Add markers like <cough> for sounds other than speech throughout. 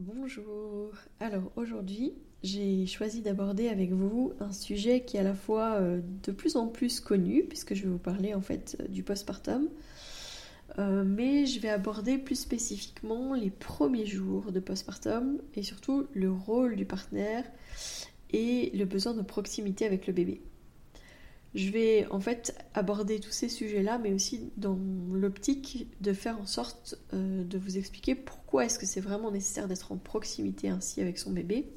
Bonjour. Alors aujourd'hui, j'ai choisi d'aborder avec vous un sujet qui est à la fois euh, de plus en plus connu, puisque je vais vous parler en fait du postpartum, euh, mais je vais aborder plus spécifiquement les premiers jours de postpartum et surtout le rôle du partenaire et le besoin de proximité avec le bébé. Je vais en fait aborder tous ces sujets-là, mais aussi dans l'optique de faire en sorte euh, de vous expliquer pourquoi est-ce que c'est vraiment nécessaire d'être en proximité ainsi avec son bébé.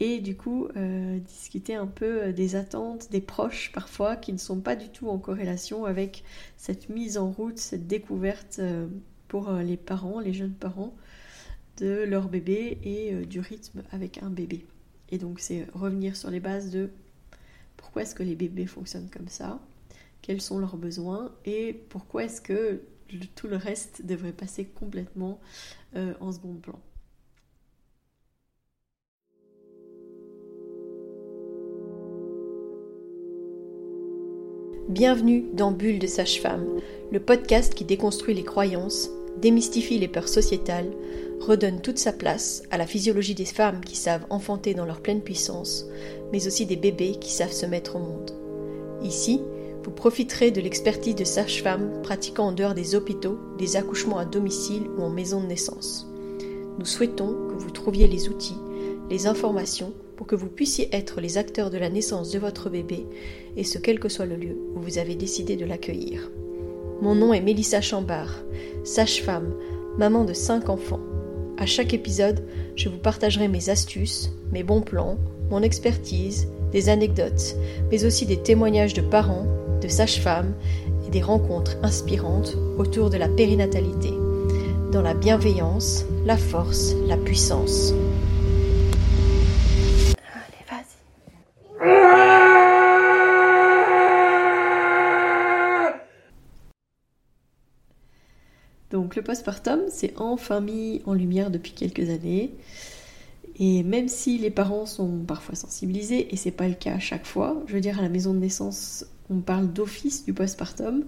Et du coup, euh, discuter un peu euh, des attentes des proches parfois qui ne sont pas du tout en corrélation avec cette mise en route, cette découverte pour les parents, les jeunes parents, de leur bébé et du rythme avec un bébé. Et donc c'est revenir sur les bases de pourquoi est-ce que les bébés fonctionnent comme ça, quels sont leurs besoins et pourquoi est-ce que tout le reste devrait passer complètement euh, en second plan. Bienvenue dans Bulle de Sage-Femme, le podcast qui déconstruit les croyances, démystifie les peurs sociétales, redonne toute sa place à la physiologie des femmes qui savent enfanter dans leur pleine puissance, mais aussi des bébés qui savent se mettre au monde. Ici, vous profiterez de l'expertise de sages-femmes pratiquant en dehors des hôpitaux, des accouchements à domicile ou en maison de naissance. Nous souhaitons que vous trouviez les outils, les informations pour que vous puissiez être les acteurs de la naissance de votre bébé, et ce quel que soit le lieu où vous avez décidé de l'accueillir. Mon nom est Mélissa Chambard, sage-femme, maman de cinq enfants. À chaque épisode, je vous partagerai mes astuces, mes bons plans, mon expertise, des anecdotes, mais aussi des témoignages de parents, de sages-femmes et des rencontres inspirantes autour de la périnatalité, dans la bienveillance, la force, la puissance. Le postpartum, c'est enfin mis en lumière depuis quelques années. Et même si les parents sont parfois sensibilisés, et c'est pas le cas à chaque fois, je veux dire à la maison de naissance, on parle d'office du postpartum,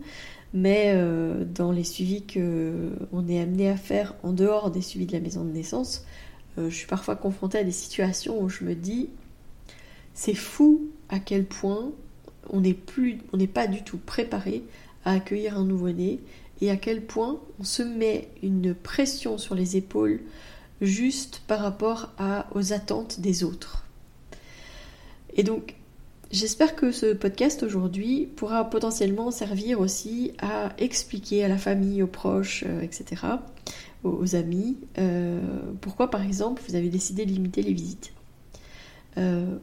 mais euh, dans les suivis qu'on est amené à faire en dehors des suivis de la maison de naissance, euh, je suis parfois confrontée à des situations où je me dis, c'est fou à quel point on n'est pas du tout préparé à accueillir un nouveau-né et à quel point on se met une pression sur les épaules juste par rapport aux attentes des autres. Et donc, j'espère que ce podcast aujourd'hui pourra potentiellement servir aussi à expliquer à la famille, aux proches, euh, etc., aux, amis, euh, pourquoi par exemple vous avez décidé de limiter les visites. Euh,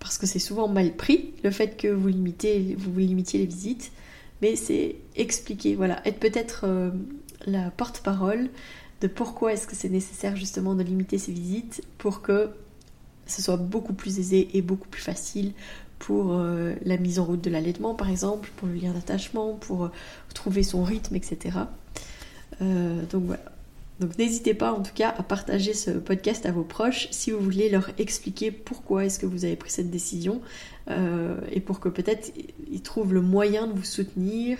parce que c'est souvent mal pris le fait que vous limitiez les visites mais c'est expliquer, voilà, être peut-être euh, la porte-parole de pourquoi est-ce que c'est nécessaire justement de limiter ces visites pour que ce soit beaucoup plus aisé et beaucoup plus facile pour euh, la mise en route de l'allaitement par exemple, pour le lien d'attachement, pour euh, trouver son rythme, etc. donc voilà. Donc n'hésitez pas en tout cas à partager ce podcast à vos proches si vous voulez leur expliquer pourquoi est-ce que vous avez pris cette décision euh, et pour que peut-être ils trouvent le moyen de vous soutenir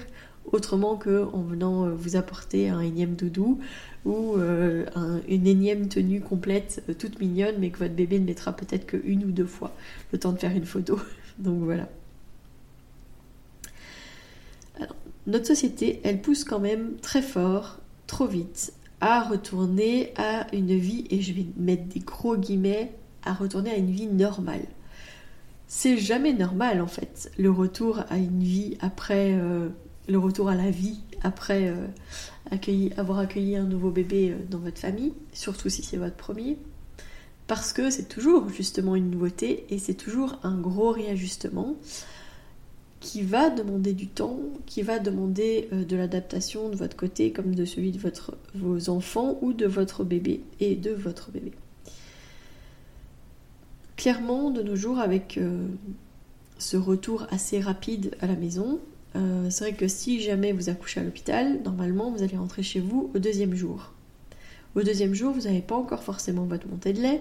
autrement qu'en venant euh, vous apporter un énième doudou ou euh, une énième tenue complète toute mignonne mais que votre bébé ne mettra peut-être qu'une ou deux fois le temps de faire une photo. <laughs> Donc voilà. notre société, elle pousse quand même très fort, trop vite, à retourner à une vie, et je vais mettre des gros guillemets, à retourner à une vie normale. C'est jamais normal en fait, le retour à une vie après, euh, le retour à la vie après euh, avoir accueilli un nouveau bébé euh, dans votre famille, surtout si c'est votre premier, parce que c'est toujours justement une nouveauté et c'est toujours un gros réajustement qui va demander du temps, qui va demander euh, de l'adaptation de votre côté comme de celui de votre, vos enfants ou de votre bébé et de votre bébé. Clairement, de nos jours, avec euh, ce retour assez rapide à la maison, euh, c'est vrai que si jamais vous accouchez à l'hôpital, normalement vous allez rentrer chez vous au deuxième jour. Au deuxième jour, vous n'avez pas encore forcément votre montée de lait.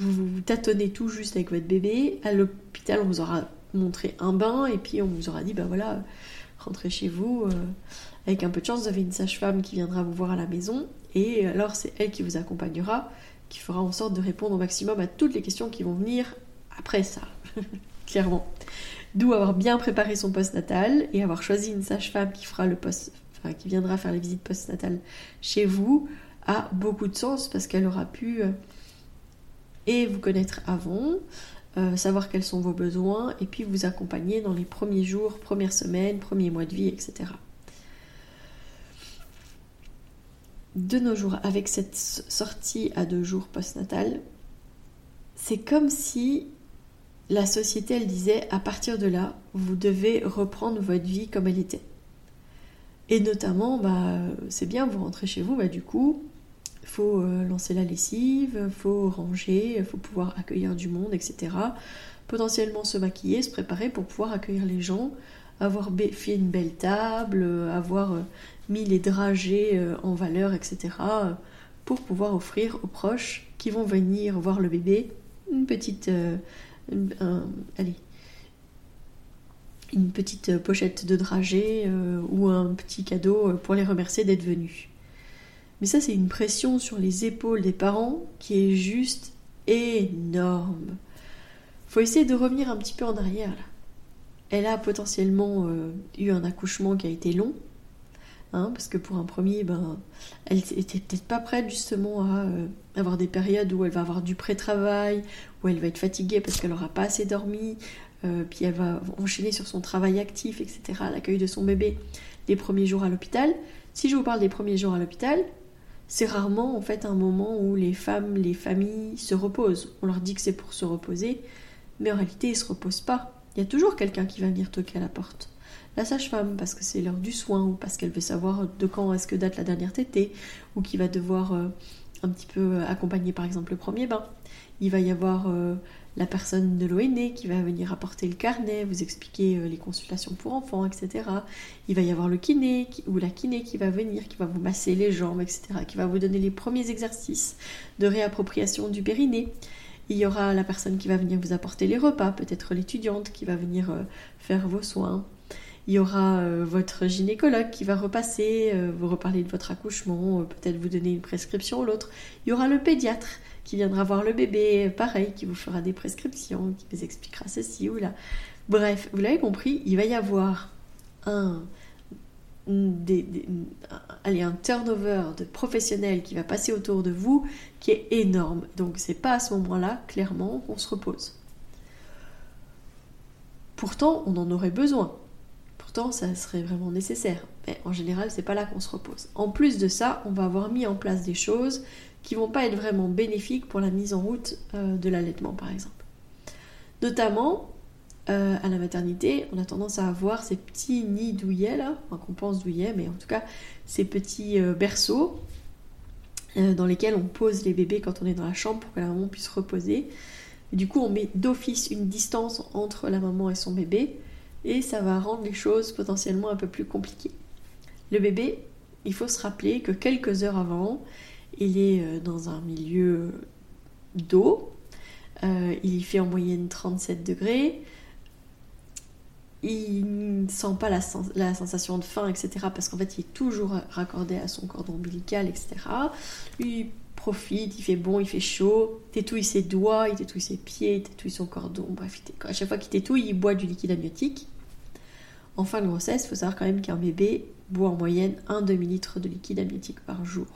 vous vous tâtonnez tout juste avec votre bébé. À l'hôpital, on vous aura montrer un bain et puis on vous aura dit bah voilà rentrez chez vous. euh, avec un peu de chance, vous avez une sage-femme qui viendra vous voir à la maison. Et alors, c'est elle qui vous accompagnera, qui fera en sorte de répondre au maximum à toutes les questions qui vont venir après ça. <laughs> Clairement. D'où avoir bien préparé son post-natal et avoir choisi une sage-femme qui fera le post, enfin, qui viendra faire les visites post-natales chez vous a beaucoup de sens parce qu'elle aura pu euh, et vous connaître avant, euh, savoir quels sont vos besoins et puis vous accompagner dans les premiers jours, premières semaines, premiers mois de vie, etc. De nos jours, avec cette sortie à deux jours post-natal, c'est comme si la société, elle disait, à partir de là, vous devez reprendre votre vie comme elle était. Et notamment, bah, c'est bien, vous rentrez chez vous, bah, du coup, faut euh, lancer la lessive, faut ranger, faut pouvoir accueillir du monde, etc. Potentiellement se maquiller, se préparer pour pouvoir accueillir les gens, avoir fait une belle table, euh, avoir euh, mis les dragées en valeur, etc. pour pouvoir offrir aux proches qui vont venir voir le bébé une petite pochette de dragées euh, ou un petit cadeau pour les remercier d'être venus. Mais ça, c'est une pression sur les épaules des parents qui est juste énorme. Faut essayer de revenir un petit peu en arrière là. Elle a potentiellement euh, eu un accouchement qui a été long, hein, parce que pour un premier, ben, elle était peut-être pas prête justement à euh, avoir des périodes où elle va avoir du pré-travail, où elle va être fatiguée parce qu'elle n'aura pas assez dormi, euh, puis elle va enchaîner sur son travail actif, etc., l'accueil de son bébé, les premiers jours à l'hôpital. Si je vous parle des premiers jours à l'hôpital, c'est rarement en fait un moment où les femmes, les familles se reposent. On leur dit que c'est pour se reposer, mais en réalité ils ne se reposent pas. Il y a toujours quelqu'un qui va venir toquer à la porte. La sage-femme, parce que c'est l'heure du soin, ou parce qu'elle veut savoir de quand est-ce que date la dernière tétée, ou qui va devoir euh, un petit peu accompagner par exemple le premier bain. Il va y avoir euh, la personne de l'ONE qui va venir apporter le carnet, vous expliquer euh, les consultations pour enfants, etc. Il va y avoir le kiné ou la kiné qui va venir, qui va vous masser les jambes, etc. Qui va vous donner les premiers exercices de réappropriation du périnée. Il y aura la personne qui va venir vous apporter les repas, peut-être l'étudiante qui va venir euh, faire vos soins. Il y aura euh, votre gynécologue qui va repasser, euh, vous reparler de votre accouchement, euh, peut-être vous donner une prescription ou l'autre. Il y aura le pédiatre qui viendra voir le bébé, pareil, qui vous fera des prescriptions, qui vous expliquera ceci ou là. Bref, vous l'avez compris, il va y avoir un, turnover de professionnels qui va passer autour de vous qui est énorme. Donc c'est pas à ce moment-là, clairement, qu'on se repose. Pourtant, on en aurait besoin. Pourtant, ça serait vraiment nécessaire. Mais en général, c'est pas là qu'on se repose. En plus de ça, on va avoir mis en place des choses qui vont pas être vraiment bénéfiques pour la mise en route euh, de l'allaitement, par exemple. Notamment, euh, à la maternité, on a tendance à avoir ces petits nids douillets là, enfin, qu'on pense douillets, mais en tout cas ces petits euh, berceaux dans lesquels on pose les bébés quand on est dans la chambre pour que la maman puisse reposer. Du coup, on met d'office une distance entre la maman et son bébé, et ça va rendre les choses potentiellement un peu plus compliquées. Le bébé, il faut se rappeler que quelques heures avant, il est dans un milieu d'eau, euh, il y fait en moyenne 37 degrés, il ne sent pas la, sens la, sensation de faim, etc. Parce qu'en fait, il est toujours raccordé à son cordon ombilical, etc. profite, il fait bon, il fait chaud, tétouille ses doigts, il tétouille ses pieds, il tétouille son cordon. Bref, à chaque fois qu'il tétouille, il boit du liquide amniotique. En fin de grossesse, il faut savoir quand même qu'un bébé boit en moyenne un demi-litre de liquide amniotique par jour.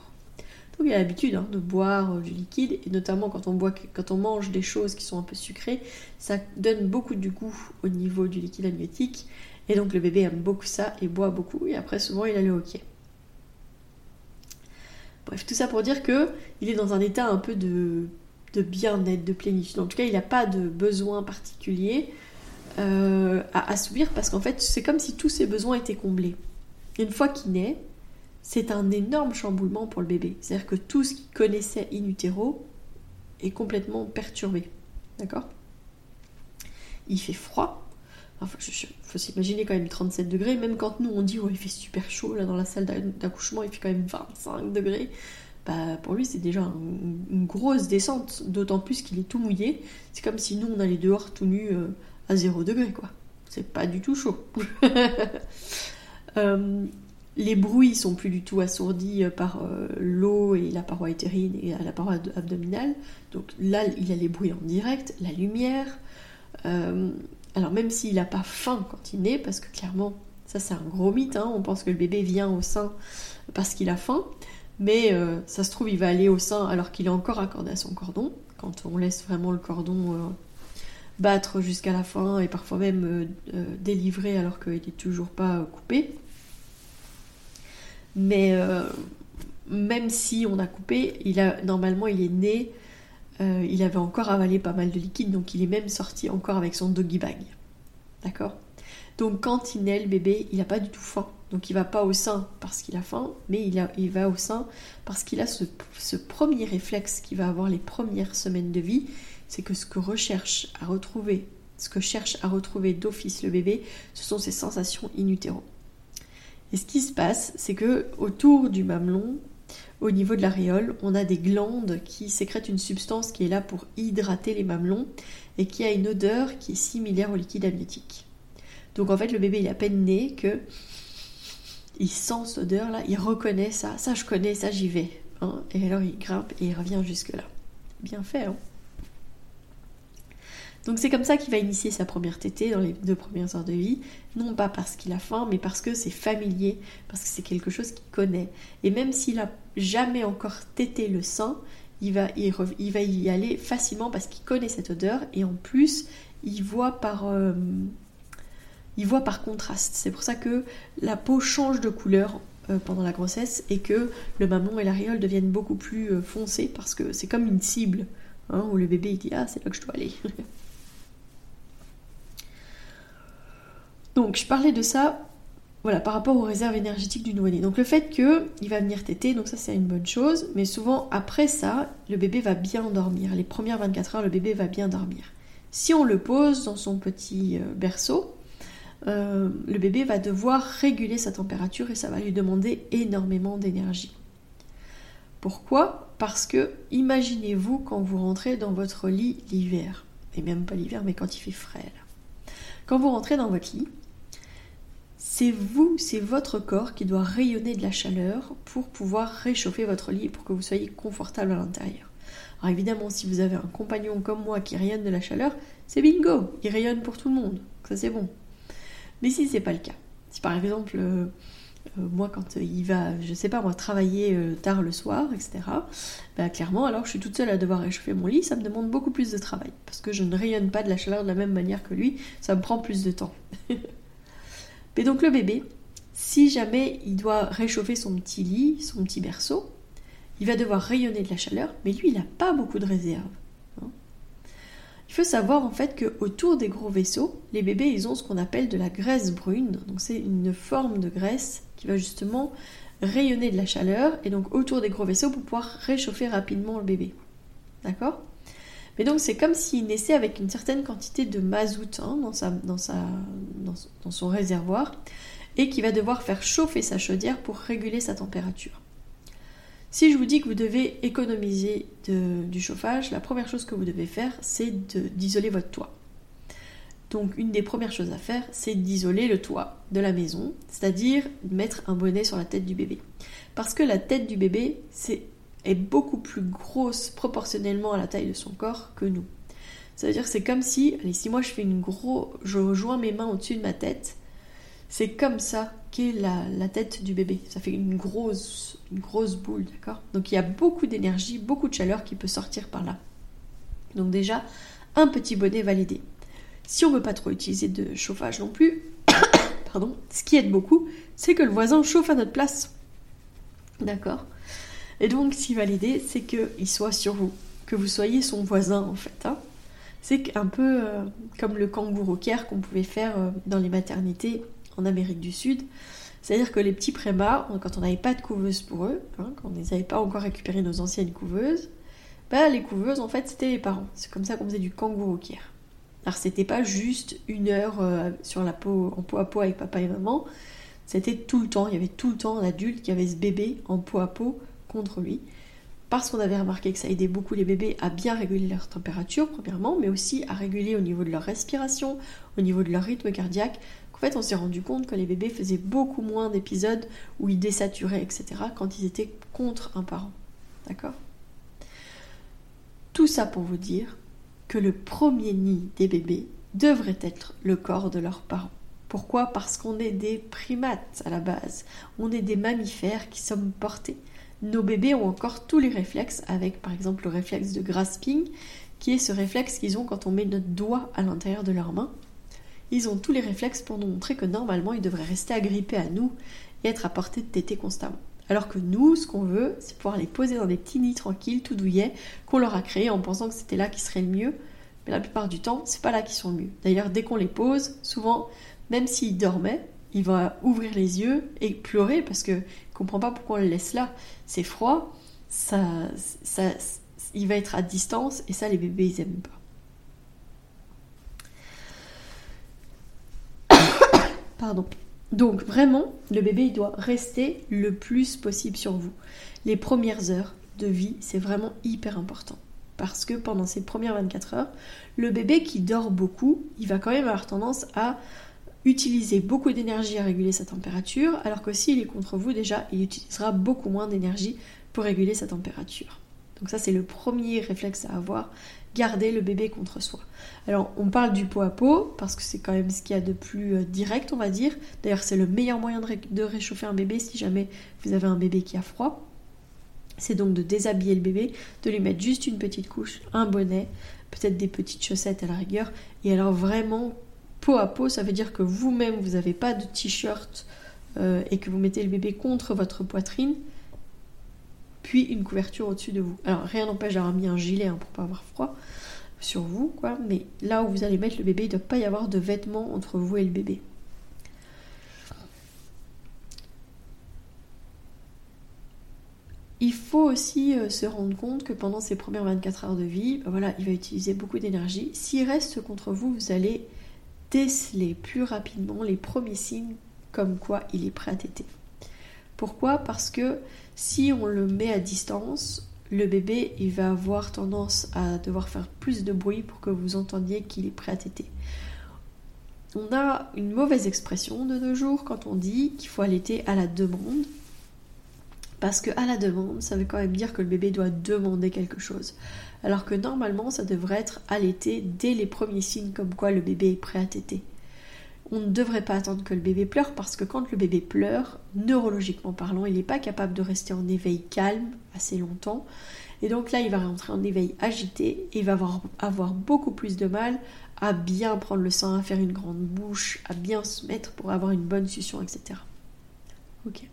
Donc il a l'habitude hein, de boire du liquide, et notamment quand on, boit, quand on mange des choses qui sont un peu sucrées, ça donne beaucoup du goût au niveau du liquide amniotique, et donc le bébé aime beaucoup ça et boit beaucoup, et après souvent il a le hockey. Bref, tout ça pour dire que il est dans un état un peu de, bien-être, de plénitude. En tout cas, il n'a pas de besoin particulier euh, à assouvir parce qu'en fait, c'est comme si tous ses besoins étaient comblés. Une fois qu'il naît, c'est un énorme chamboulement pour le bébé. C'est-à-dire que tout ce qu'il connaissait in utero est complètement perturbé. D'accord? Il fait froid. Enfin, il faut s'imaginer quand même 37 degrés. Même quand nous on dit oh, il fait super chaud là dans la salle d'accouchement, il fait quand même 25 degrés. Bah, pour lui, c'est déjà une, grosse descente. D'autant plus qu'il est tout mouillé. C'est comme si nous on allait dehors tout nu euh, à 0 degré quoi. c'est pas du tout chaud. <laughs> Euh, les bruits sont plus du tout assourdis par l'eau et la paroi éthérine et la paroi abdominale. Donc là, il a les bruits en direct, la lumière. Alors même s'il n'a pas faim quand il naît, parce que clairement, ça c'est un gros mythe, hein, on pense que le bébé vient au sein parce qu'il a faim, mais ça se trouve il va aller au sein alors qu'il est encore accordé à son cordon, quand on laisse vraiment le cordon battre jusqu'à la fin et parfois même euh, euh, délivrer alors qu'il n'est toujours pas euh, coupé. Mais même si on a coupé, il a, normalement il est né, il avait encore avalé pas mal de liquide, donc il est même sorti encore avec son doggy bag. D'accord? Donc quand il naît, le bébé, il n'a pas du tout faim. Donc il va pas au sein parce qu'il a faim, mais il, va au sein parce qu'il a ce, ce, premier réflexe qu'il va avoir les premières semaines de vie, c'est que ce que recherche à retrouver, ce que cherche à retrouver d'office le bébé, ce sont ses sensations in utero. Et ce qui se passe, c'est que autour du mamelon, au niveau de l'aréole, on a des glandes qui sécrètent une substance qui est là pour hydrater les mamelons et qui a une odeur qui est similaire au liquide amniotique. Donc en fait, le bébé il est à peine né que il sent cette odeur là, il reconnaît ça, ça je connais, ça j'y vais. Hein. et alors il grimpe et il revient jusque là. Bien fait, hein donc c'est comme ça qu'il va initier sa première tétée dans les deux premières heures de vie, non pas parce qu'il a faim, mais parce que c'est familier, parce que c'est quelque chose qu'il connaît. Et même s'il a jamais encore tété le sein, il va, y aller facilement parce qu'il connaît cette odeur et en plus il voit par, euh, contraste. C'est pour ça que la peau change de couleur euh, pendant la grossesse et que le mamelon et l'aréole deviennent beaucoup plus euh, foncés parce que c'est comme une cible hein, où le bébé il dit ah c'est là que je dois aller. <laughs> Donc je parlais de ça voilà, par rapport aux réserves énergétiques du nouveau-né. Donc le fait qu'il va venir téter, donc ça c'est une bonne chose, mais souvent après ça, le bébé va bien dormir. Les premières 24 heures, le bébé va bien dormir. Si on le pose dans son petit euh, berceau, euh, le bébé va devoir réguler sa température et ça va lui demander énormément d'énergie. Pourquoi? Parce que imaginez-vous quand vous rentrez dans votre lit l'hiver, et même pas l'hiver, mais quand il fait frais. Quand vous rentrez dans votre lit, c'est vous, c'est votre corps qui doit rayonner de la chaleur pour pouvoir réchauffer votre lit pour que vous soyez confortable à l'intérieur. Alors évidemment, si vous avez un compagnon comme moi qui rayonne de la chaleur, c'est bingo, il rayonne pour tout le monde, ça c'est bon. Mais si c'est pas le cas, si par exemple euh, euh, moi quand il va, je sais pas moi, travailler euh, tard le soir, etc. Bah, clairement, alors je suis toute seule à devoir réchauffer mon lit, ça me demande beaucoup plus de travail parce que je ne rayonne pas de la chaleur de la même manière que lui, ça me prend plus de temps. <laughs> Mais donc le bébé, si jamais il doit réchauffer son petit lit, son petit berceau, il va devoir rayonner de la chaleur, mais lui, il n'a pas beaucoup de réserve. Hein. Il faut savoir en fait que autour des gros vaisseaux, les bébés, ils ont ce qu'on appelle de la graisse brune. Donc c'est une forme de graisse qui va justement rayonner de la chaleur et donc autour des gros vaisseaux pour pouvoir réchauffer rapidement le bébé. D'accord? Mais donc c'est comme s'il naissait avec une certaine quantité de mazout hein, dans, son réservoir et qui va devoir faire chauffer sa chaudière pour réguler sa température. Si je vous dis que vous devez économiser du chauffage, la première chose que vous devez faire, c'est d'isoler votre toit. Donc une des premières choses à faire, c'est d'isoler le toit de la maison, c'est-à-dire mettre un bonnet sur la tête du bébé. Parce que la tête du bébé, c'est est beaucoup plus grosse proportionnellement à la taille de son corps que nous. Ça veut dire c'est comme si, allez, si moi je fais une grosse, je joins mes mains au-dessus de ma tête, c'est comme ça qu'est la, la, tête du bébé. Ça fait une grosse, une grosse boule, d'accord? Donc il y a beaucoup d'énergie, beaucoup de chaleur qui peut sortir par là. Donc déjà, un petit bonnet va l'aider. Si on ne veut pas trop utiliser de chauffage non plus, <coughs> pardon, ce qui aide beaucoup, c'est que le voisin chauffe à notre place. D'accord? Et donc, ce qui va l'aider, c'est qu'il soit sur vous, que vous soyez son voisin en fait. Hein. C'est un peu euh, comme le kangourou care qu'on pouvait faire euh, dans les maternités en Amérique du Sud. C'est-à-dire que les petits prémats, quand on n'avait pas de couveuse pour eux, hein, quand on ne avait pas encore récupéré nos anciennes couveuses, bah, les couveuses, en fait, c'était les parents. C'est comme ça qu'on faisait du kangourou care. Alors, c'était pas juste une heure euh, sur la peau, en peau à peau avec papa et maman. C'était tout le temps. Il y avait tout le temps un adulte qui avait ce bébé en peau à peau contre lui. parce qu'on avait remarqué que ça aidait beaucoup les bébés à bien réguler leur température, premièrement, mais aussi à réguler au niveau de leur respiration, au niveau de leur rythme cardiaque. En fait, on s'est rendu compte que les bébés faisaient beaucoup moins d'épisodes où ils désaturaient, etc., quand ils étaient contre un parent. D'accord? Tout ça pour vous dire que le premier nid des bébés devrait être le corps de leurs parents. Pourquoi? Parce qu'on est des primates à la base. On est des mammifères qui sommes portés nos bébés ont encore tous les réflexes, avec par exemple le réflexe de grasping, qui est ce réflexe qu'ils ont quand on met notre doigt à l'intérieur de leur main. Ils ont tous les réflexes pour nous montrer que normalement ils devraient rester agrippés à nous et être à portée de téter constamment. Alors que nous, ce qu'on veut, c'est pouvoir les poser dans des petits nids tranquilles, tout douillets, qu'on leur a créés en pensant que c'était là qui serait le mieux. Mais la plupart du temps, c'est pas là qu'ils sont le mieux. D'ailleurs, dès qu'on les pose, souvent, même s'ils dormaient, il va ouvrir les yeux et pleurer parce que ne comprend pas pourquoi on le laisse là. C'est froid, ça, ça, il va être à distance et ça les bébés ils aiment pas. <coughs> Pardon. Donc vraiment, le bébé il doit rester le plus possible sur vous. Les premières heures de vie, c'est vraiment hyper important. Parce que pendant ces premières 24 heures, le bébé qui dort beaucoup, il va quand même avoir tendance à utiliser beaucoup d'énergie à réguler sa température, alors que s'il est contre vous déjà, il utilisera beaucoup moins d'énergie pour réguler sa température. Donc ça c'est le premier réflexe à avoir, garder le bébé contre soi. Alors on parle du pot à pot parce que c'est quand même ce qu'il y a de plus euh, direct on va dire. D'ailleurs c'est le meilleur moyen de, réchauffer un bébé si jamais vous avez un bébé qui a froid. C'est donc de déshabiller le bébé, de lui mettre juste une petite couche, un bonnet, peut-être des petites chaussettes à la rigueur, et alors vraiment peau à peau, ça veut dire que vous-même, vous n'avez pas de t-shirt euh, et que vous mettez le bébé contre votre poitrine, puis une couverture au-dessus de vous. Alors rien n'empêche d'avoir mis un gilet hein, pour pas avoir froid sur vous, quoi, mais là où vous allez mettre le bébé, il ne doit pas y avoir de vêtements entre vous et le bébé. Il faut aussi euh, se rendre compte que pendant ces premières 24 heures de vie, voilà, il va utiliser beaucoup d'énergie. S'il reste contre vous, vous allez déceler plus rapidement les premiers signes comme quoi il est prêt à téter. Pourquoi? Parce que si on le met à distance, le bébé il va avoir tendance à devoir faire plus de bruit pour que vous entendiez qu'il est prêt à téter. On a une mauvaise expression de nos jours quand on dit qu'il faut allaiter à la demande. Parce que à la demande, ça veut quand même dire que le bébé doit demander quelque chose alors que normalement ça devrait être allaité dès les premiers signes comme quoi le bébé est prêt à téter. On ne devrait pas attendre que le bébé pleure parce que quand le bébé pleure, neurologiquement parlant, il n'est pas capable de rester en éveil calme assez longtemps. Et donc là, il va rentrer en éveil agité et il va avoir, beaucoup plus de mal à bien prendre le sang, à faire une grande bouche, à bien se mettre pour avoir une bonne succion, etc. Ok.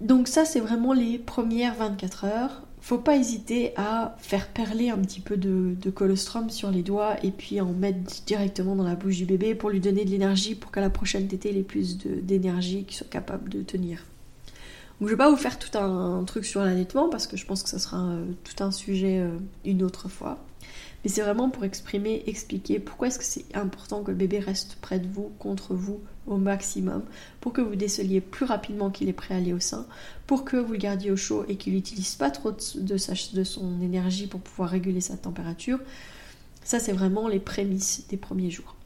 Donc ça, c'est vraiment les premières 24 heures. Faut pas hésiter à faire perler un petit peu de, colostrum sur les doigts et puis en mettre directement dans la bouche du bébé pour lui donner de l'énergie pour qu'à la prochaine tétée, il ait plus d'énergie qu'il soit capable de tenir. Donc je vais pas vous faire tout un, truc sur l'allaitement parce que je pense que ça sera euh, tout un sujet euh, une autre fois. Mais c'est vraiment pour exprimer, expliquer pourquoi est-ce que c'est important que le bébé reste près de vous, contre vous, au maximum, pour que vous déceliez plus rapidement qu'il est prêt à aller au sein, pour que vous le gardiez au chaud et qu'il n'utilise pas trop de, son énergie pour pouvoir réguler sa température. Ça, c'est vraiment les prémices des premiers jours.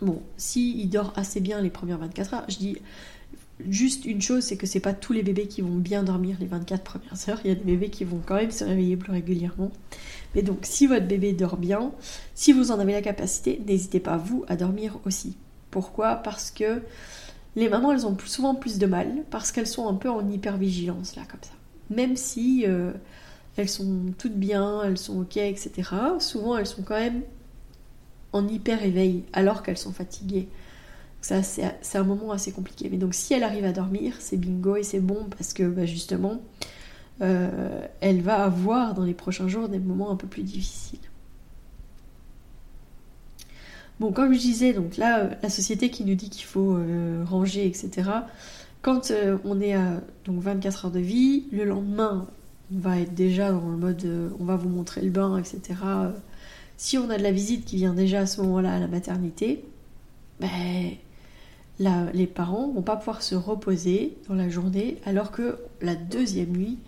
Bon, s'il il dort assez bien les premières 24 heures, je dis juste une chose, c'est que c'est pas tous les bébés qui vont bien dormir les 24 premières heures. Il y a des bébés qui vont quand même se réveiller plus régulièrement. Mais donc, si votre bébé dort bien, si vous en avez la capacité, n'hésitez pas, vous, à dormir aussi. Pourquoi? Parce que les mamans, elles ont souvent plus de mal, parce qu'elles sont un peu en hypervigilance, là, comme ça. Même si euh, elles sont toutes bien, elles sont ok, etc., souvent elles sont quand même en hyper éveil, alors qu'elles sont fatiguées. Ça, c'est un moment assez compliqué. Mais donc, si elle arrive à dormir, c'est bingo et c'est bon, parce que bah, justement, euh, elle va avoir dans les prochains jours des moments un peu plus difficiles. Bon, comme je disais, donc là, la société qui nous dit qu'il faut euh, ranger, etc. Quand euh, on est à donc 24 heures de vie, le lendemain, on va être déjà dans le mode on va vous montrer le bain, etc. si on a de la visite qui vient déjà à ce moment-là à la maternité, ben, les parents vont pas pouvoir se reposer dans la journée alors que la deuxième nuit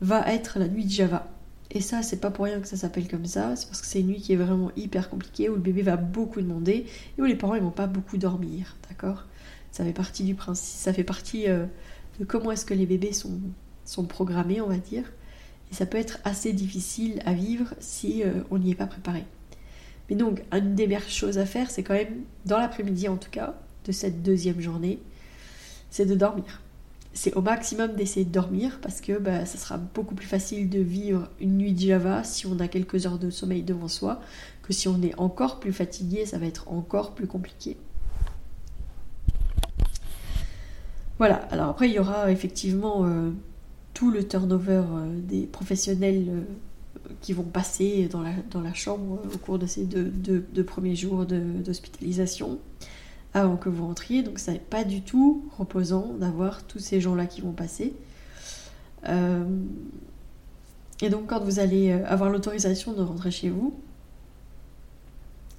va être la nuit de Java. Et ça, c'est pas pour rien que ça s'appelle comme ça, c'est parce que c'est une nuit qui est vraiment hyper compliquée, où le bébé va beaucoup demander et où les parents ils vont pas beaucoup dormir, d'accord? Ça fait partie du principe, ça fait partie euh, de comment est-ce que les bébés sont, sont programmés, on va dire. Et ça peut être assez difficile à vivre si euh, on n'y est pas préparé. Mais donc, une des meilleures choses à faire, c'est quand même, dans l'après-midi en tout cas, de cette deuxième journée, c'est de dormir. C'est au maximum d'essayer de dormir parce que bah, ça sera beaucoup plus facile de vivre une nuit de Java si on a quelques heures de sommeil devant soi que si on est encore plus fatigué, ça va être encore plus compliqué. Voilà, alors après il y aura effectivement euh, tout le turnover euh, des professionnels euh, qui vont passer dans la, dans la chambre au cours de ces deux, premiers jours d'hospitalisation avant que vous rentriez. Donc ça n'est pas du tout reposant d'avoir tous ces gens-là qui vont passer. Euh, et donc quand vous allez euh, avoir l'autorisation de rentrer chez vous,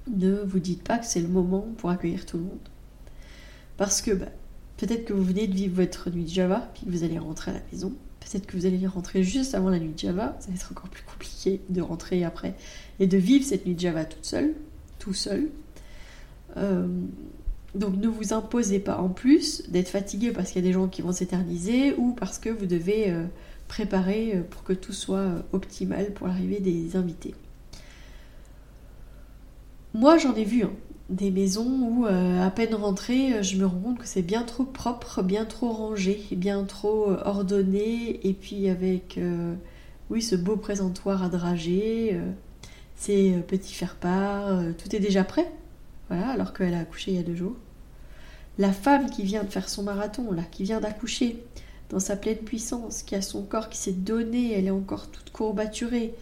ne vous dites pas que c'est le moment pour accueillir tout le monde. Parce que bah, peut-être que vous venez de vivre votre nuit de Java, puis que vous allez rentrer à la maison. Peut-être que vous allez rentrer juste avant la nuit de Java. Ça va être encore plus compliqué de rentrer après et de vivre cette nuit de Java toute seule, tout seul. Euh, donc ne vous imposez pas en plus d'être fatigué parce qu'il y a des gens qui vont s'éterniser ou parce que vous devez euh, préparer euh, pour que tout soit euh, optimal pour l'arrivée des invités. Moi j'en ai vu hein, des maisons où à peine rentrée je me rends compte que c'est bien trop propre, bien trop rangé, bien trop ordonné et puis avec oui ce beau présentoir à drager, ces petits faire-part, tout est déjà prêt. Voilà, alors qu'elle a accouché il y a deux jours. La femme qui vient de faire son marathon, là, qui vient d'accoucher, dans sa pleine puissance, qui a son corps qui s'est donné, elle est encore toute courbaturée.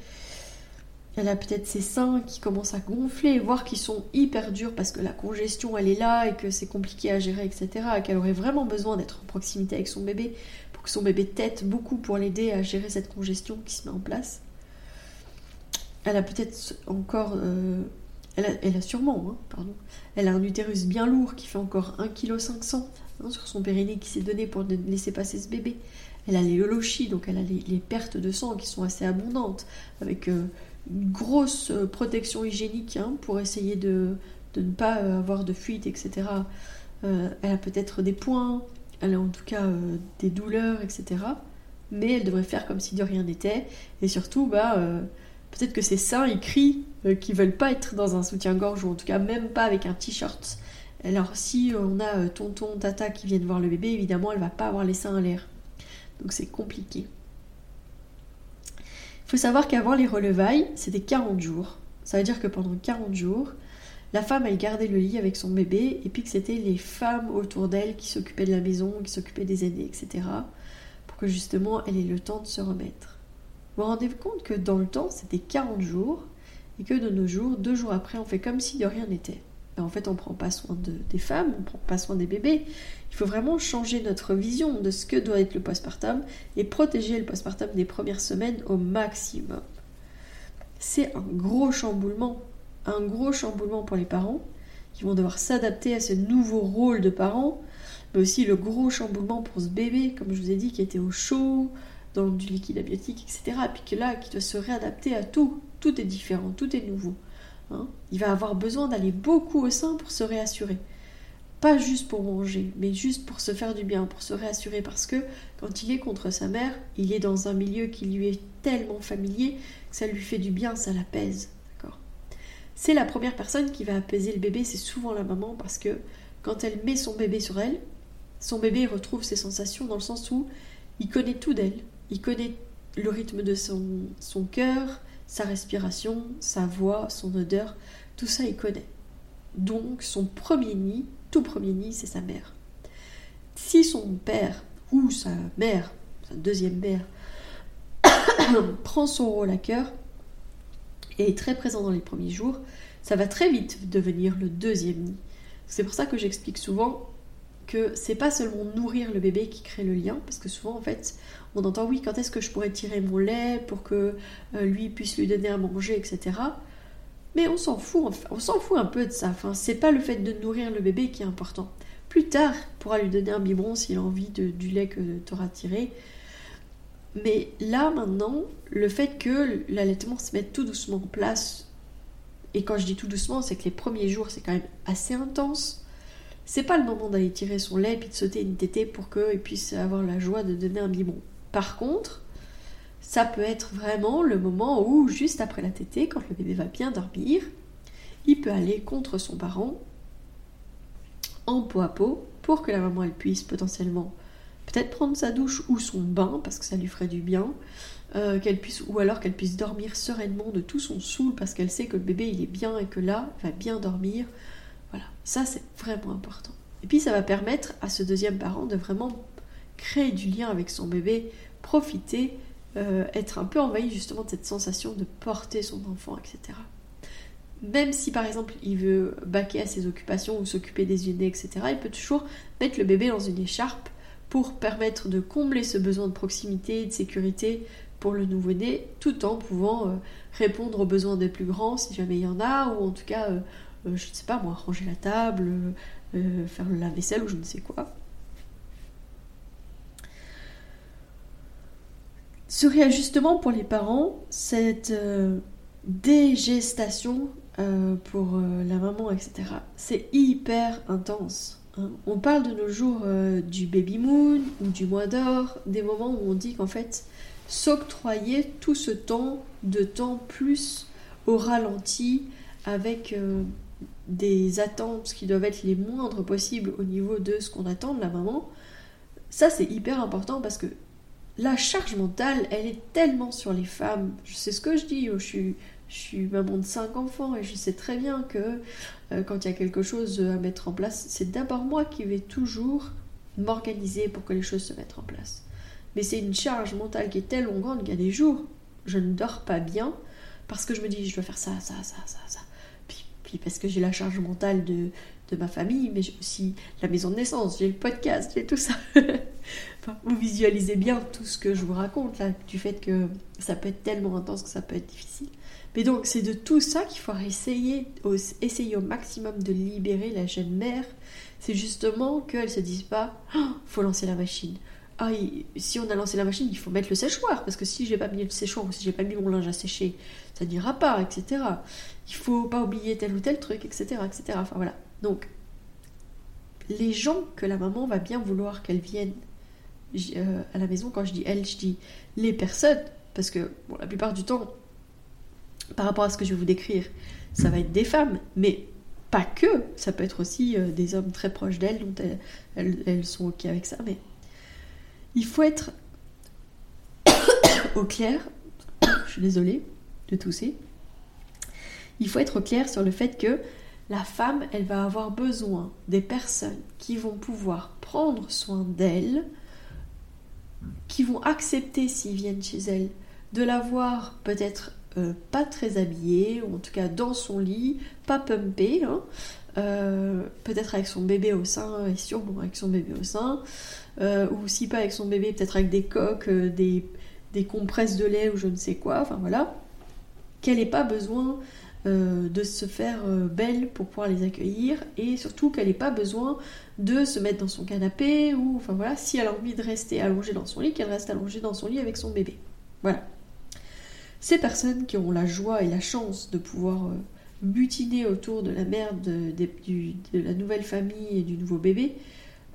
Elle a peut-être ses seins qui commencent à gonfler, voire qui sont hyper durs parce que la congestion elle est là et que c'est compliqué à gérer, etc. qu'elle aurait vraiment besoin d'être en proximité avec son bébé pour que son bébé tête beaucoup pour l'aider à gérer cette congestion qui se met en place. Elle a peut-être encore euh, elle a, sûrement, hein, pardon, elle a un utérus bien lourd qui fait encore 1,5 kg hein, sur son périnée qui s'est donné pour laisser passer ce bébé. Elle a les holochies, donc elle a les, pertes de sang qui sont assez abondantes, avec euh, une grosse euh, protection hygiénique hein, pour essayer de, ne pas euh, avoir de fuite, etc. elle a peut-être des points, elle a en tout cas des douleurs, etc. Mais elle devrait faire comme si de rien n'était. Et surtout, bah, peut-être que ses seins, ils crient euh, veulent pas être dans un soutien-gorge ou en tout cas même pas avec un t-shirt. Alors si on a euh, tonton, tata qui viennent voir le bébé, évidemment elle va pas avoir les seins à l'air. Donc c'est compliqué. Il faut savoir qu'avant les relevailles, c'était 40 jours. Ça veut dire que pendant 40 jours, la femme elle gardait le lit avec son bébé et puis que c'était les femmes autour d'elle qui s'occupaient de la maison, qui s'occupaient des aînés, etc. Pour que justement elle ait le temps de se remettre. Vous vous rendez compte que dans le temps, c'était 40 jours et que de nos jours, deux jours après, on fait comme si de rien n'était. En fait, on ne prend pas soin des femmes, on ne prend pas soin des bébés. Il faut vraiment changer notre vision de ce que doit être le postpartum et protéger le postpartum des premières semaines au maximum. C'est un gros chamboulement, un gros chamboulement pour les parents qui vont devoir s'adapter à ce nouveau rôle de parents, mais aussi le gros chamboulement pour ce bébé, comme je vous ai dit, qui était au chaud, dans du liquide abiotique, etc. Et puis que là, qui doit se réadapter à tout. Tout est différent, tout est nouveau. Hein. Il va avoir besoin d'aller beaucoup au sein pour se réassurer. Pas juste pour manger, mais juste pour se faire du bien, pour se réassurer. Parce que quand il est contre sa mère, il est dans un milieu qui lui est tellement familier que ça lui fait du bien, ça l'apaise. C'est la première personne qui va apaiser le bébé, c'est souvent la maman, parce que quand elle met son bébé sur elle, son bébé retrouve ses sensations dans le sens où il connaît tout d'elle, il connaît le rythme de son, son cœur, sa respiration, sa voix, son odeur, tout ça il connaît. Donc son premier nid, tout premier nid, c'est sa mère. Si son père ou sa mère, sa deuxième mère, <coughs> prend son rôle à cœur et est très présent dans les premiers jours, ça va très vite devenir le deuxième nid. C'est pour ça que j'explique souvent que c'est pas seulement nourrir le bébé qui crée le lien, parce que souvent en fait on entend oui quand est-ce que je pourrais tirer mon lait pour que euh, lui puisse lui donner à manger, etc. Mais on s'en fout, on s'en fout un peu de ça. Enfin, c'est pas le fait de nourrir le bébé qui est important. Plus tard, pourra lui donner un biberon s'il a envie de, du lait que tu auras tiré. Mais là, maintenant, le fait que l'allaitement se mette tout doucement en place, et quand je dis tout doucement, c'est que les premiers jours, c'est quand même assez intense. C'est pas le moment d'aller tirer son lait puis de sauter une tétée pour qu'il puisse avoir la joie de donner un biberon. Par contre, ça peut être vraiment le moment où, juste après la tétée, quand le bébé va bien dormir, il peut aller contre son parent en peau à peau pour que la maman elle puisse potentiellement peut-être prendre sa douche ou son bain parce que ça lui ferait du bien euh, qu'elle puisse ou alors qu'elle puisse dormir sereinement de tout son saoul parce qu'elle sait que le bébé il est bien et que là il va bien dormir. Voilà. Ça c'est vraiment important. Et puis ça va permettre à ce deuxième parent de vraiment créer du lien avec son bébé profiter euh, être un peu envahi justement de cette sensation de porter son enfant etc même si par exemple il veut baquer à ses occupations ou s'occuper des aînés, etc., il peut toujours mettre le bébé dans une écharpe pour permettre de combler ce besoin de proximité et de sécurité pour le nouveau-né, tout en pouvant euh, répondre aux besoins des plus grands si jamais il y en a, ou en tout cas, euh, je ne sais pas moi, ranger la table, faire le lave-vaisselle ou je ne sais quoi. Ce réajustement pour les parents, cette dégestation euh, pour euh, la maman, etc. C'est hyper intense. Hein. On parle de nos jours euh, du baby moon ou du mois d'or, des moments où on dit qu'en fait, s'octroyer tout ce temps de temps plus au ralenti avec des attentes qui doivent être les moindres possibles au niveau de ce qu'on attend de la maman, ça c'est hyper important parce que la charge mentale, elle est tellement sur les femmes. Je sais ce que je dis, je suis je suis maman de cinq enfants et je sais très bien que euh, quand il y a quelque chose à mettre en place, c'est d'abord moi qui vais toujours m'organiser pour que les choses se mettent en place. Mais c'est une charge mentale qui est tellement grande qu'il y a des jours, je ne dors pas bien parce que je me dis je dois faire ça, ça, ça, ça, ça. Puis, puis parce que j'ai la charge mentale de, de ma famille, mais j'ai aussi la maison de naissance, j'ai le podcast, j'ai tout ça. <laughs> vous visualisez bien tout ce que je vous raconte là, du fait que ça peut être tellement intense que ça peut être difficile. Mais donc c'est de tout ça qu'il faut essayer, essayer au maximum de libérer la jeune mère. C'est justement qu'elle se dise pas, oh, faut lancer la machine. Ah, si on a lancé la machine, il faut mettre le séchoir, parce que si j'ai pas mis le séchoir ou si j'ai pas mis mon linge à sécher, ça n'ira pas, etc. Il faut pas oublier tel ou tel truc, etc., etc. Enfin voilà. Donc, les gens que la maman va bien vouloir qu'elles viennent euh, à la maison, quand je dis elle, je dis les personnes, parce que la plupart du temps, par rapport à ce que je vais vous décrire, ça va être des femmes, mais pas que, ça peut être aussi euh, des hommes très proches d'elles, dont elles, sont ok avec ça, mais il faut être <coughs> au clair, <coughs> je suis désolée de tousser, il faut être au clair sur le fait que la femme, elle va avoir besoin des personnes qui vont pouvoir prendre soin d'elle, qui vont accepter s'ils viennent chez elle, de la voir peut-être euh, pas très habillée, ou en tout cas dans son lit, pas pumpée, hein. euh, peut-être avec son bébé au sein, et sûrement avec son bébé au sein, euh, ou si pas avec son bébé, peut-être avec des coques, des, des, compresses de lait ou je ne sais quoi, enfin voilà, qu'elle n'ait pas besoin de se faire belle pour pouvoir les accueillir, et surtout qu'elle n'ait pas besoin de se mettre dans son canapé, ou enfin voilà, si elle a envie de rester allongée dans son lit, qu'elle reste allongée dans son lit avec son bébé. Voilà. Ces personnes qui ont la joie et la chance de pouvoir euh, butiner autour de la mère de, la nouvelle famille et du nouveau bébé,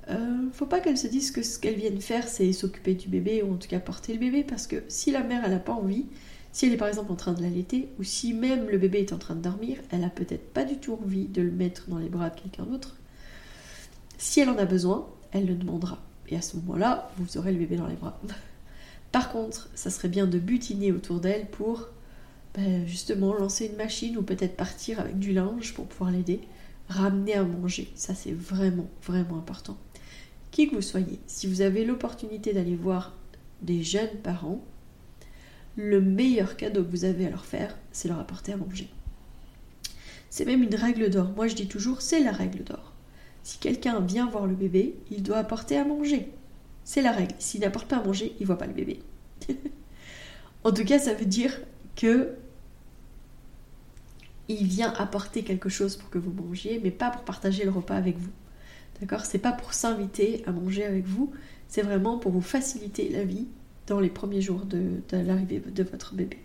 euh, faut pas qu'elles se disent que ce qu'elles viennent faire c'est s'occuper du bébé ou en tout cas porter le bébé parce que si la mère elle n'a pas envie, si elle est par exemple en train de l'allaiter ou si même le bébé est en train de dormir, elle a peut-être pas du tout envie de le mettre dans les bras de quelqu'un d'autre. Si elle en a besoin, elle le demandera. Et à ce moment-là, vous aurez le bébé dans les bras. <laughs> Par contre, ça serait bien de butiner autour d'elle pour ben, justement lancer une machine ou peut-être partir avec du linge pour pouvoir l'aider, ramener à manger. Ça, c'est vraiment, vraiment important. Qui que vous soyez, si vous avez l'opportunité d'aller voir des jeunes parents, le meilleur cadeau que vous avez à leur faire, c'est leur apporter à manger. C'est même une règle d'or. Moi, je dis toujours, c'est la règle d'or. Si quelqu'un vient voir le bébé, il doit apporter à manger. C'est la règle. S'il n'apporte pas à manger, il voit pas le bébé. <laughs> en tout cas, ça veut dire que il vient apporter quelque chose pour que vous mangiez, mais pas pour partager le repas avec vous. D'accord? C'est pas pour s'inviter à manger avec vous, c'est vraiment pour vous faciliter la vie les premiers jours de, l'arrivée de votre bébé.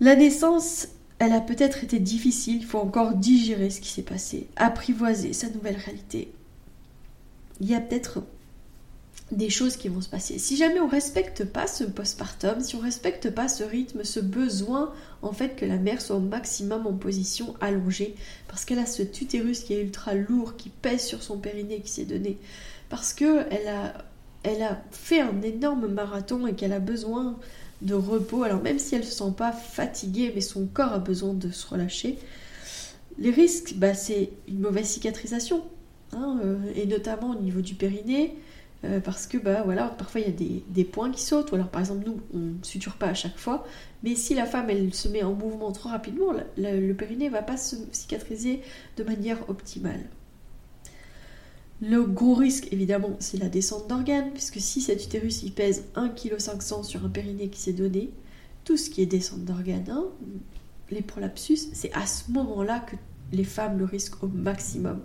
La naissance, elle a peut-être été difficile, il faut encore digérer ce qui s'est passé, apprivoiser sa nouvelle réalité. Il y a peut-être des choses qui vont se passer. Si jamais on respecte pas ce postpartum, si on respecte pas ce rythme, ce besoin en fait que la mère soit au maximum en position allongée, parce qu'elle a ce utérus qui est ultra lourd, qui pèse sur son périnée, qui s'est donné, parce que elle a, elle a fait un énorme marathon et qu'elle a besoin de repos. Alors même si elle ne se sent pas fatiguée, mais son corps a besoin de se relâcher. Les risques, bah, c'est une mauvaise cicatrisation, hein, euh, et notamment au niveau du périnée, euh, parce que bah parfois il y a des, points qui sautent, alors par exemple nous on ne suture pas à chaque fois, mais si la femme elle se met en mouvement trop rapidement, le périnée va pas se cicatriser de manière optimale. Le gros risque évidemment c'est la descente d'organes, puisque si cet utérus il pèse 1,5 kg sur un périnée qui s'est donné, tout ce qui est descente d'organes, hein, les prolapsus, c'est à ce moment-là que les femmes le risquent au maximum.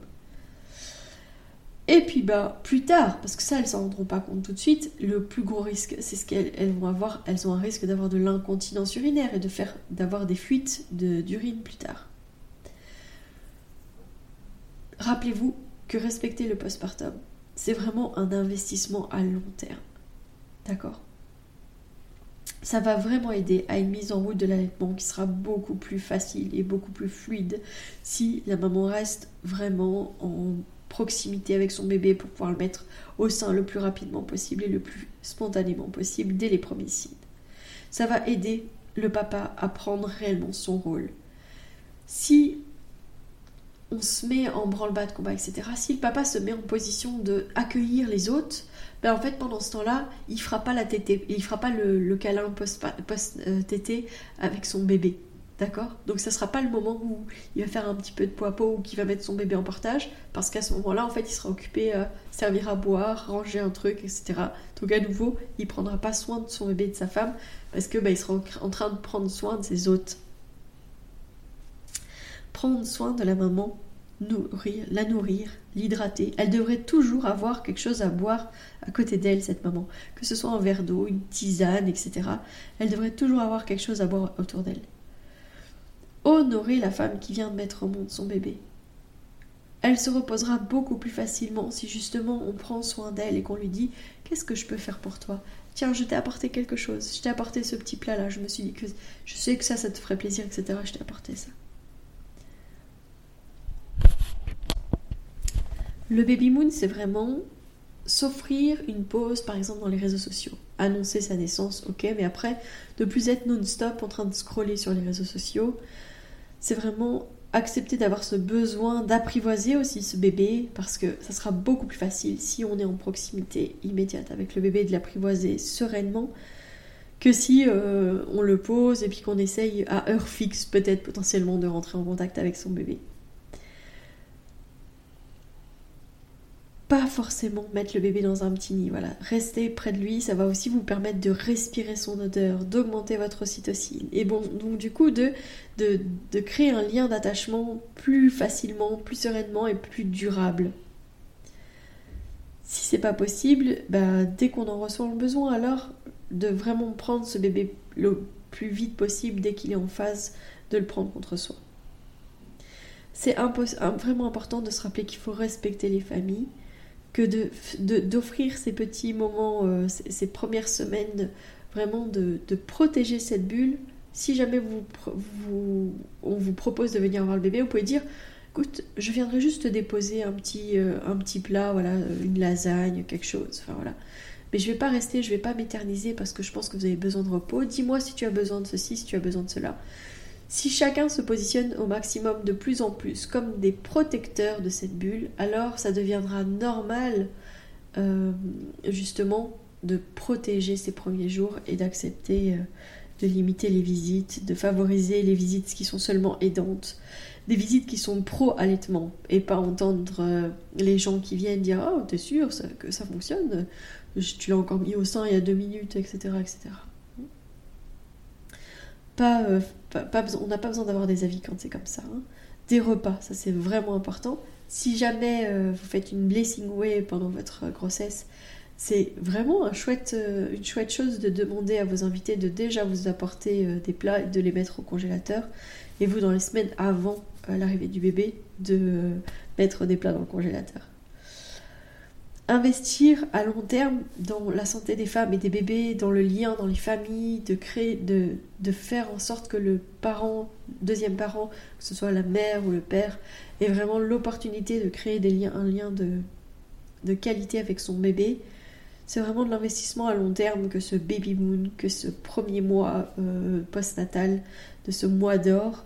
Et puis bah plus tard, parce que ça elles s'en rendront pas compte tout de suite, le plus gros risque c'est ce qu'elles vont avoir, elles ont un risque d'avoir de l'incontinence urinaire et de d'avoir des fuites d'urine plus tard. Rappelez-vous que respecter le postpartum, c'est vraiment un investissement à long terme. D'accord? Ça va vraiment aider à une mise en route de l'allaitement qui sera beaucoup plus facile et beaucoup plus fluide si la maman reste vraiment en proximité avec son bébé pour pouvoir le mettre au sein le plus rapidement possible et le plus spontanément possible dès les premiers signes. Ça va aider le papa à prendre réellement son rôle. Si on se met en branle-bas de combat, etc., si le papa se met en position de accueillir les autres, ben en fait pendant ce temps-là, il fera pas la tétée, il fera pas le, câlin post-tétée post, euh, avec son bébé. D'accord? Donc ça sera pas le moment où il va faire un petit peu de poids peau ou qu'il va mettre son bébé en portage, parce qu'à ce moment-là, en fait, il sera occupé à servir à boire, ranger un truc, etc. Donc à nouveau, il prendra pas soin de son bébé et de sa femme, parce que bah, il sera en train de prendre soin de ses hôtes. Prendre soin de la maman, nourrir, la nourrir, l'hydrater. Elle devrait toujours avoir quelque chose à boire à côté d'elle, cette maman. Que ce soit un verre d'eau, une tisane, etc. Elle devrait toujours avoir quelque chose à boire autour d'elle honorer la femme qui vient de mettre au monde son bébé. Elle se reposera beaucoup plus facilement si justement on prend soin d'elle et qu'on lui dit Qu'est-ce que je peux faire pour toi? Tiens, je t'ai apporté quelque chose, je t'ai apporté ce petit plat-là, je me suis dit que je sais que ça, ça te ferait plaisir, etc. Je t'ai apporté ça. Le baby moon, c'est vraiment s'offrir une pause, par exemple, dans les réseaux sociaux. Annoncer sa naissance, ok, mais après, de plus être non-stop en train de scroller sur les réseaux sociaux, c'est vraiment accepter d'avoir ce besoin d'apprivoiser aussi ce bébé parce que ça sera beaucoup plus facile si on est en proximité immédiate avec le bébé de l'apprivoiser sereinement que si euh, on le pose et puis qu'on essaye à heure fixe peut-être potentiellement de rentrer en contact avec son bébé. Pas forcément mettre le bébé dans un petit nid. Voilà, rester près de lui, ça va aussi vous permettre de respirer son odeur, d'augmenter votre ocytocine. Et bon, donc du coup, de, de, créer un lien d'attachement plus facilement, plus sereinement et plus durable. Si c'est pas possible, bah, dès qu'on en reçoit le besoin, alors de vraiment prendre ce bébé le plus vite possible dès qu'il est en phase de le prendre contre soi. C'est vraiment important de se rappeler qu'il faut respecter les familles, que d'offrir de, ces petits moments, euh, ces, premières semaines, vraiment de, protéger cette bulle. Si jamais vous, vous, on vous propose de venir voir le bébé, vous pouvez dire écoute, je viendrai juste te déposer un petit, euh, un petit plat, voilà, une lasagne, quelque chose. Enfin voilà. Mais je vais pas rester, je vais pas m'éterniser parce que je pense que vous avez besoin de repos. Dis-moi si tu as besoin de ceci, si tu as besoin de cela. Si chacun se positionne au maximum de plus en plus comme des protecteurs de cette bulle, alors ça deviendra normal euh, justement de protéger ces premiers jours et d'accepter euh, de limiter les visites, de favoriser les visites qui sont seulement aidantes, des visites qui sont pro-allaitement et pas entendre euh, les gens qui viennent dire Oh, t'es sûr que ça fonctionne Tu l'as encore mis au sein il y a deux minutes, etc. etc. Euh, on n'a pas besoin d'avoir des avis quand c'est comme ça. Hein. Des repas, ça c'est vraiment important. Si jamais euh, vous faites une blessing way pendant votre grossesse, c'est vraiment un chouette, euh, une chouette chose de demander à vos invités de déjà vous apporter des plats et de les mettre au congélateur. Et vous, dans les semaines avant l'arrivée du bébé, de mettre des plats dans le congélateur investir à long terme dans la santé des femmes et des bébés, dans le lien, dans les familles, de créer, de, de faire en sorte que le parent, deuxième parent, que ce soit la mère ou le père, ait vraiment l'opportunité de créer des liens, un lien de, de qualité avec son bébé. C'est vraiment de l'investissement à long terme que ce baby moon, que ce premier mois euh, postnatal, de ce mois d'or.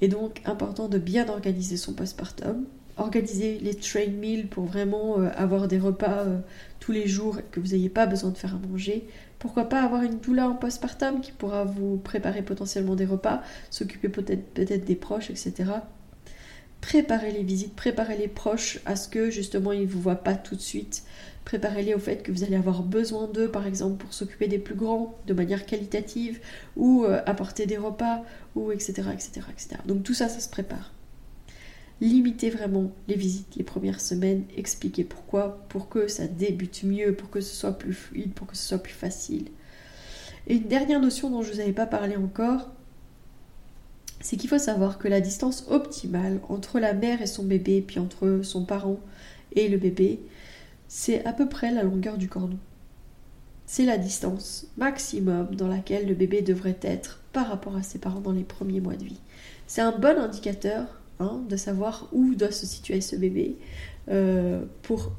Et donc important de bien organiser son postpartum, organiser les train meals pour vraiment euh, avoir des repas euh, tous les jours et que vous n'ayez pas besoin de faire à manger. Pourquoi pas avoir une doula en postpartum qui pourra vous préparer potentiellement des repas, s'occuper peut-être peut des proches, etc. Préparez les visites, préparez les proches à ce que justement ils ne vous voient pas tout de suite. Préparez-les au fait que vous allez avoir besoin d'eux, par exemple, pour s'occuper des plus grands de manière qualitative, ou euh, apporter des repas, ou etc., etc., etc. Donc tout ça, ça se prépare. Limitez vraiment les visites les premières semaines, expliquez pourquoi, pour que ça débute mieux, pour que ce soit plus fluide, pour que ce soit plus facile. Et une dernière notion dont je ne vous avais pas parlé encore, c'est qu'il faut savoir que la distance optimale entre la mère et son bébé, puis entre son parent et le bébé, c'est à peu près la longueur du cordon. C'est la distance maximum dans laquelle le bébé devrait être par rapport à ses parents dans les premiers mois de vie. C'est un bon indicateur Hein, de savoir où doit se situer ce bébé, euh, pour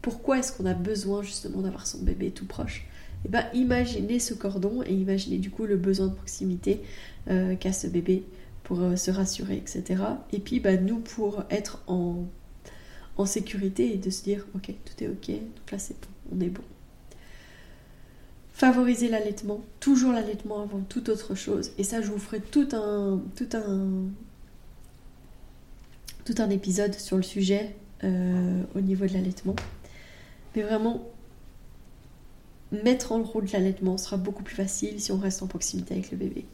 pourquoi est-ce qu'on a besoin justement d'avoir son bébé tout proche. Et eh ben, imaginez ce cordon et imaginez du coup le besoin de proximité euh, qu'a ce bébé pour euh, se rassurer, etc. Et puis bah, nous pour être en, en sécurité et de se dire ok, tout est ok, donc là c'est bon, on est bon. Favoriser l'allaitement, toujours l'allaitement avant toute autre chose. Et ça, je vous ferai tout un, tout un, tout un épisode sur le sujet euh, au niveau de l'allaitement. Mais vraiment, mettre en route l'allaitement sera beaucoup plus facile si on reste en proximité avec le bébé.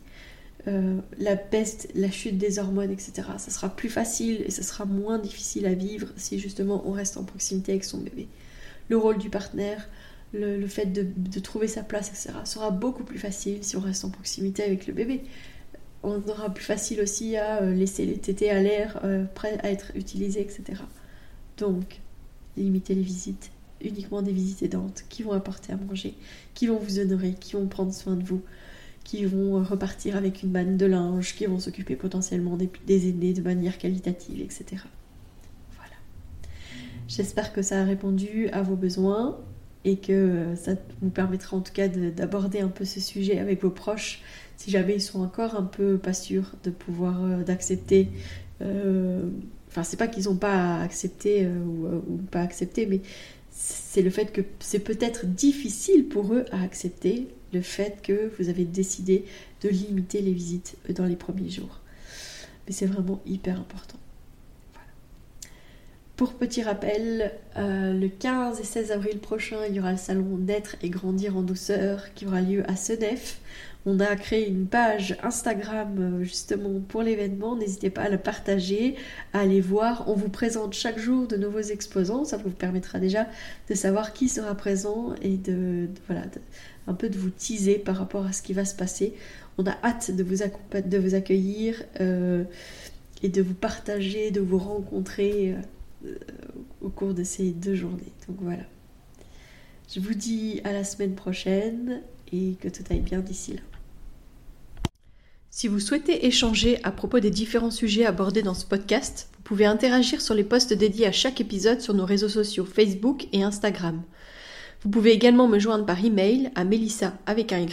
Euh, la peste, la chute des hormones, etc. Ça sera plus facile et ça sera moins difficile à vivre si justement on reste en proximité avec son bébé. Le rôle du partenaire, le, fait de, de, trouver sa place, etc. sera beaucoup plus facile si on reste en proximité avec le bébé on aura plus facile aussi à euh, laisser les tétés à l'air, euh, prêts à être utilisés, etc. Donc, limiter les visites, uniquement des visites aidantes qui vont apporter à manger, qui vont vous honorer, qui vont prendre soin de vous, qui vont euh, repartir avec une manne de linge, qui vont s'occuper potentiellement des, des aînés de manière qualitative, etc. Voilà. J'espère que ça a répondu à vos besoins et que ça vous permettra en tout cas d'aborder un peu ce sujet avec vos proches si jamais ils sont encore un peu pas sûrs de pouvoir euh, d'accepter euh, enfin c'est pas qu'ils n'ont pas accepté euh, ou, pas accepté mais c'est le fait que c'est peut-être difficile pour eux à accepter le fait que vous avez décidé de limiter les visites dans les premiers jours mais c'est vraiment hyper important pour petit rappel, le 15 et 16 avril prochain, il y aura le salon Naître et Grandir en douceur qui aura lieu à Senef. On a créé une page Instagram euh, justement pour l'événement. N'hésitez pas à le partager, à aller voir. On vous présente chaque jour de nouveaux exposants. Ça vous permettra déjà de savoir qui sera présent et de, voilà, un peu de vous teaser par rapport à ce qui va se passer. On a hâte de vous, de vous accueillir euh, et de vous partager, de vous rencontrer euh, au cours de ces deux journées. Donc voilà. Je vous dis à la semaine prochaine et que tout aille bien d'ici là. Si vous souhaitez échanger à propos des différents sujets abordés dans ce podcast, vous pouvez interagir sur les posts dédiés à chaque épisode sur nos réseaux sociaux Facebook et Instagram. Vous pouvez également me joindre par email à melissa avec un y,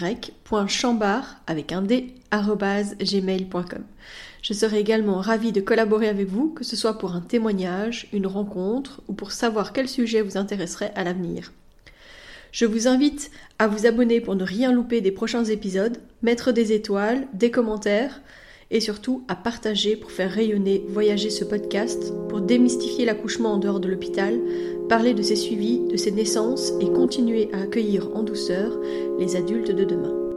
avec un d, gmail.com. Je serai également ravie de collaborer avec vous, que ce soit pour un témoignage, une rencontre ou pour savoir quel sujet vous intéresserait à l'avenir. Je vous invite à vous abonner pour ne rien louper des prochains épisodes, mettre des étoiles, des commentaires et surtout à partager pour faire rayonner, voyager ce podcast, pour démystifier l'accouchement en dehors de l'hôpital, parler de ses suivis, de ses naissances et continuer à accueillir en douceur les adultes de demain.